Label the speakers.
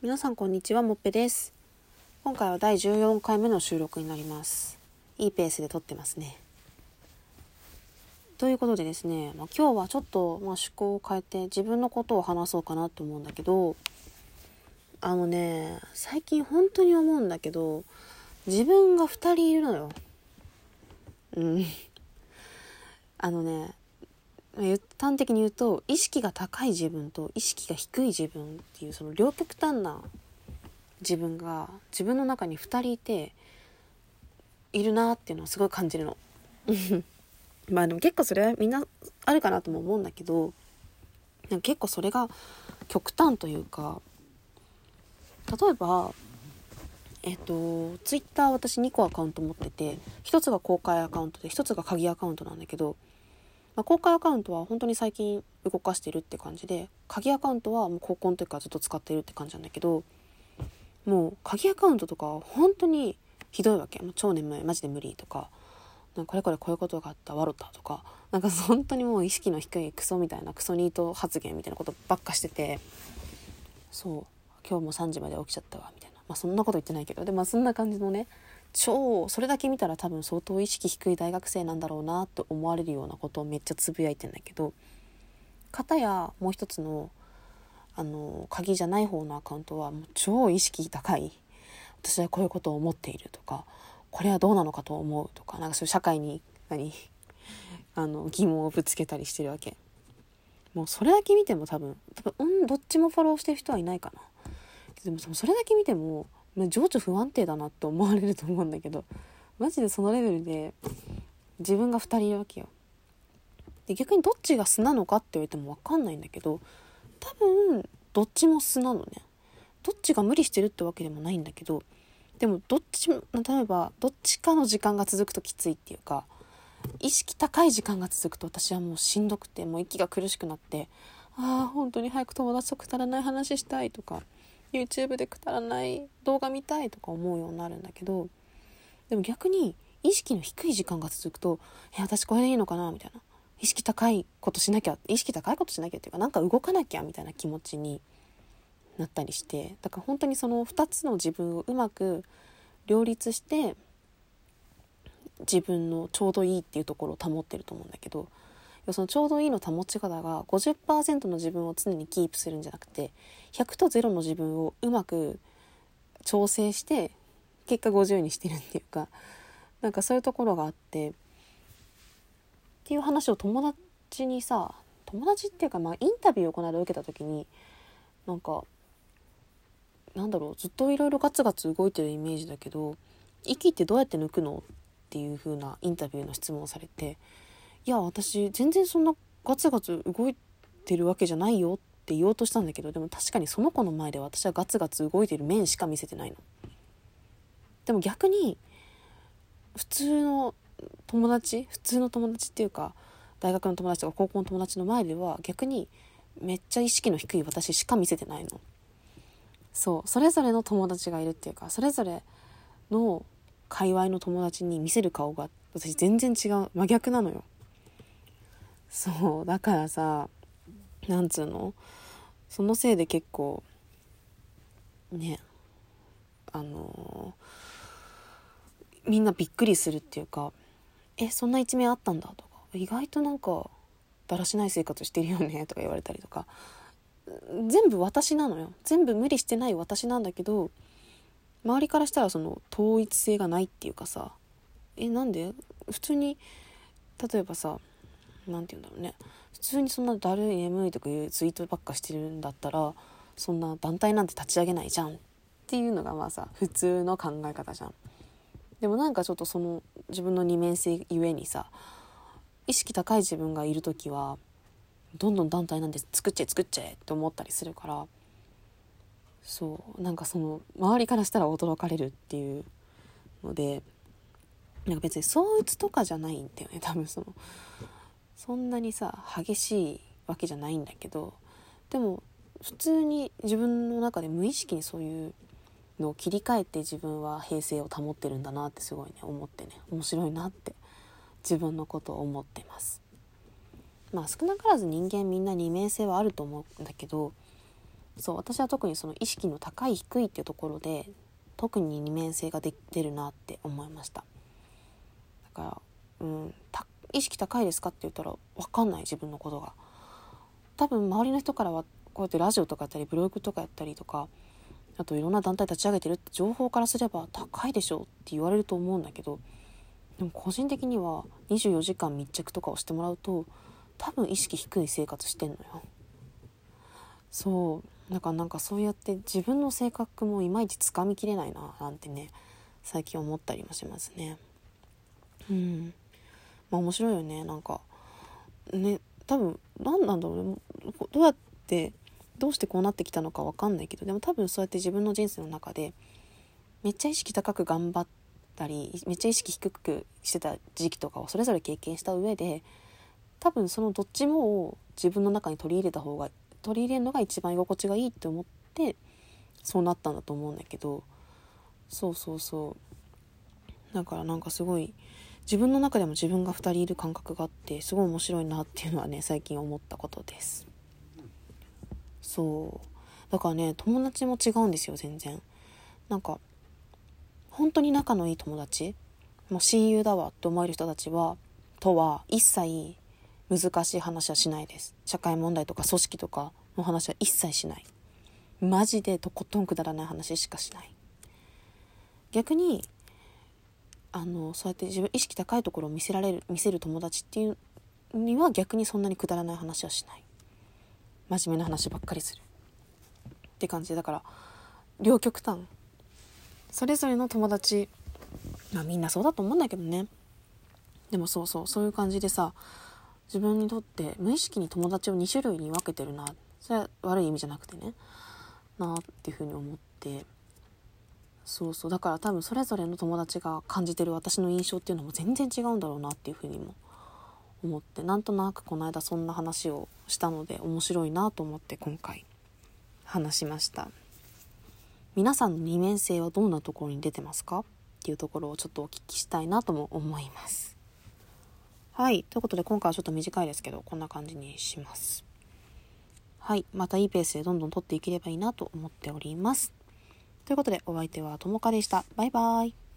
Speaker 1: 皆さんこんにちはもっぺです。今回は第14回目の収録になります。いいペースで撮ってますね。ということでですね、まあ、今日はちょっと、まあ、趣向を変えて自分のことを話そうかなと思うんだけどあのね最近本当に思うんだけど自分が2人いるのよ。うん。あのね端的に言うと意識が高い自分と意識が低い自分っていうその両極端な自分が自分の中に2人いているなっていうのはすごい感じるの。まあでも結構それはみんなあるかなとも思うんだけど結構それが極端というか例えばえっとツイッター私2個アカウント持ってて1つが公開アカウントで1つが鍵アカウントなんだけどまあ、公開アカウントは本当に最近動かしてるって感じで鍵アカウントはもう高校の時からずっと使ってるって感じなんだけどもう鍵アカウントとか本当にひどいわけ。もう超眠い。マジで無理とかなんかこれこれこういうことがあったわろたとかなんか本当にもう意識の低いクソみたいなクソニート発言みたいなことばっかしててそう。今日も3時まで起きちゃったわみたいな。まあそんなこと言ってないけど。でまあそんな感じのね超それだけ見たら多分相当意識低い大学生なんだろうなって思われるようなことをめっちゃつぶやいてんだけど片やもう一つのあの鍵じゃない方のアカウントはもう超意識高い。私はこういうことを思っているとかこれはどうなのかと思うとかなんかそういう社会に何あの疑問をぶつけたりしてるわけ。もうそれだけ見ても多分多分どっちもフォローしてる人はいないかな。でもそれだけ見ても情緒不安定だなって思われると思うんだけどマジでそのレベルで自分が2人いるわけよ。で逆にどっちが素なのかって言われても分かんないんだけど多分どっちも素なのね。どっちが無理してるってわけでもないんだけどでもどっちも例えばどっちかの時間が続くときついっていうか意識高い時間が続くと私はもうしんどくてもう息が苦しくなってああ本当に早く友達とくだらない話したいとか YouTube でくだらない動画見たいとか思うようになるんだけどでも逆に意識の低い時間が続くと「え私これでいいのかな?」みたいな意識高いことしなきゃ意識高いことしなきゃっていうかなんか動かなきゃみたいな気持ちになったりしてだから本当にその2つの自分をうまく両立して自分のちょうどいいっていうところを保ってると思うんだけどそのちょうどいいの保ち方が50%の自分を常にキープするんじゃなくて100と0の自分をうまく調整して結果50にしてるっていうかなんかそういうところがあってっていう話を友達にさ友達っていうかまあインタビューをこの間受けた時になんかなんだろうずっといろいろガツガツ動いてるイメージだけど息ってどうやって抜くの？っていう風なインタビューの質問をされていや私全然そんなガツガツ動いてるわけじゃないよって言おうとしたんだけどでも確かにその子の前で私はガツガツ動いてる面しか見せてないの。でも逆に普通の友達普通の友達っていうか大学の友達とか高校の友達の前では逆にめっちゃ意識の低い私しか見せてないの。そうそれぞれの友達がいるっていうかそれぞれの界隈の友達に見せる顔が私全然違う真逆なのよ。そうだからさなんつうの？そのせいで結構ねあのー、みんなびっくりするっていうか「えそんな一面あったんだ」とか「意外となんかだらしない生活してるよね」とか言われたりとか全部私なのよ。全部無理してない私なんだけど周りからしたらその統一性がないっていうかさえなんで？普通に例えばさ何て言うんだろうね普通にそんなだるい眠いとかいうツイートばっかしてるんだったらそんな団体なんて立ち上げないじゃんっていうのがまあさ普通の考え方じゃん。でもなんかちょっとその自分の二面性ゆえにさ意識高い自分がいる時はどんどん団体なんて作っちゃえ作っちゃえって思ったりするからそうなんかその周りからしたら驚かれるっていうのでなんか別に相打つとかじゃないんだよね多分そのそんなにさ激しいわけじゃないんだけどでも普通に自分の中で無意識にそういうのを切り替えて自分は平静を保ってるんだなってすごいね思ってね。面白いなって自分のことを思ってます。まあ少なからず人間みんな二面性はあると思うんだけどそう私は特にその意識の高い低いっていうところで特に二面性が出るなって思いました。だからうん意識高いですかって言ったら分かんない自分のことが。多分周りの人からはこうやってラジオとかやったりブログとかやったりとかあといろんな団体立ち上げてるって情報からすれば高いでしょうって言われると思うんだけどでも個人的には24時間密着とかをしてもらうと多分意識低い生活してんのよ。そう。だからなんかそうやって自分の性格もいまいちつかみきれないななんてね最近思ったりもしますね。うん。まあ面白いよねなんか。ね多分何なんだろうね。どうやってどうしてこうなってきたのか分かんないけどでも多分そうやって自分の人生の中でめっちゃ意識高く頑張ったりめっちゃ意識低くしてた時期とかをそれぞれ経験した上で多分そのどっちも自分の中に取り入れた方が取り入れるのが一番居心地がいいって思ってそうなったんだと思うんだけど。そうそうそう。だからなんかすごい自分の中でも自分が2人いる感覚があってすごい面白いなっていうのはね最近思ったことです。そう。だからね友達も違うんですよ全然。なんか本当に仲のいい友達もう親友だわって思える人たちはとは一切難しい話はしないです。社会問題とか組織とかの話は一切しない。マジでとことんくだらない話しかしない。逆にあのそうやって自分意識高いところを見せられる見せる友達っていうには逆にそんなにくだらない話はしない。真面目な話ばっかりする。って感じでだから両極端。それぞれの友達。まあみんなそうだと思うんだけどね。でもそうそう。そういう感じでさ自分にとって無意識に友達を2種類に分けてるな。それは悪い意味じゃなくてね。なっていうふうに思って。そうそう。だから多分それぞれの友達が感じてる私の印象っていうのも全然違うんだろうなっていうふうにも思ってなんとなくこの間そんな話をしたので面白いなと思って今回話しました。皆さんの二面性はどんなところに出てますかっていうところをちょっとお聞きしたいなとも思います。はい。ということで今回はちょっと短いですけどこんな感じにします。はい。またいいペースでどんどん撮っていければいいなと思っております。ということでお相手はともかでした。バイバーイ。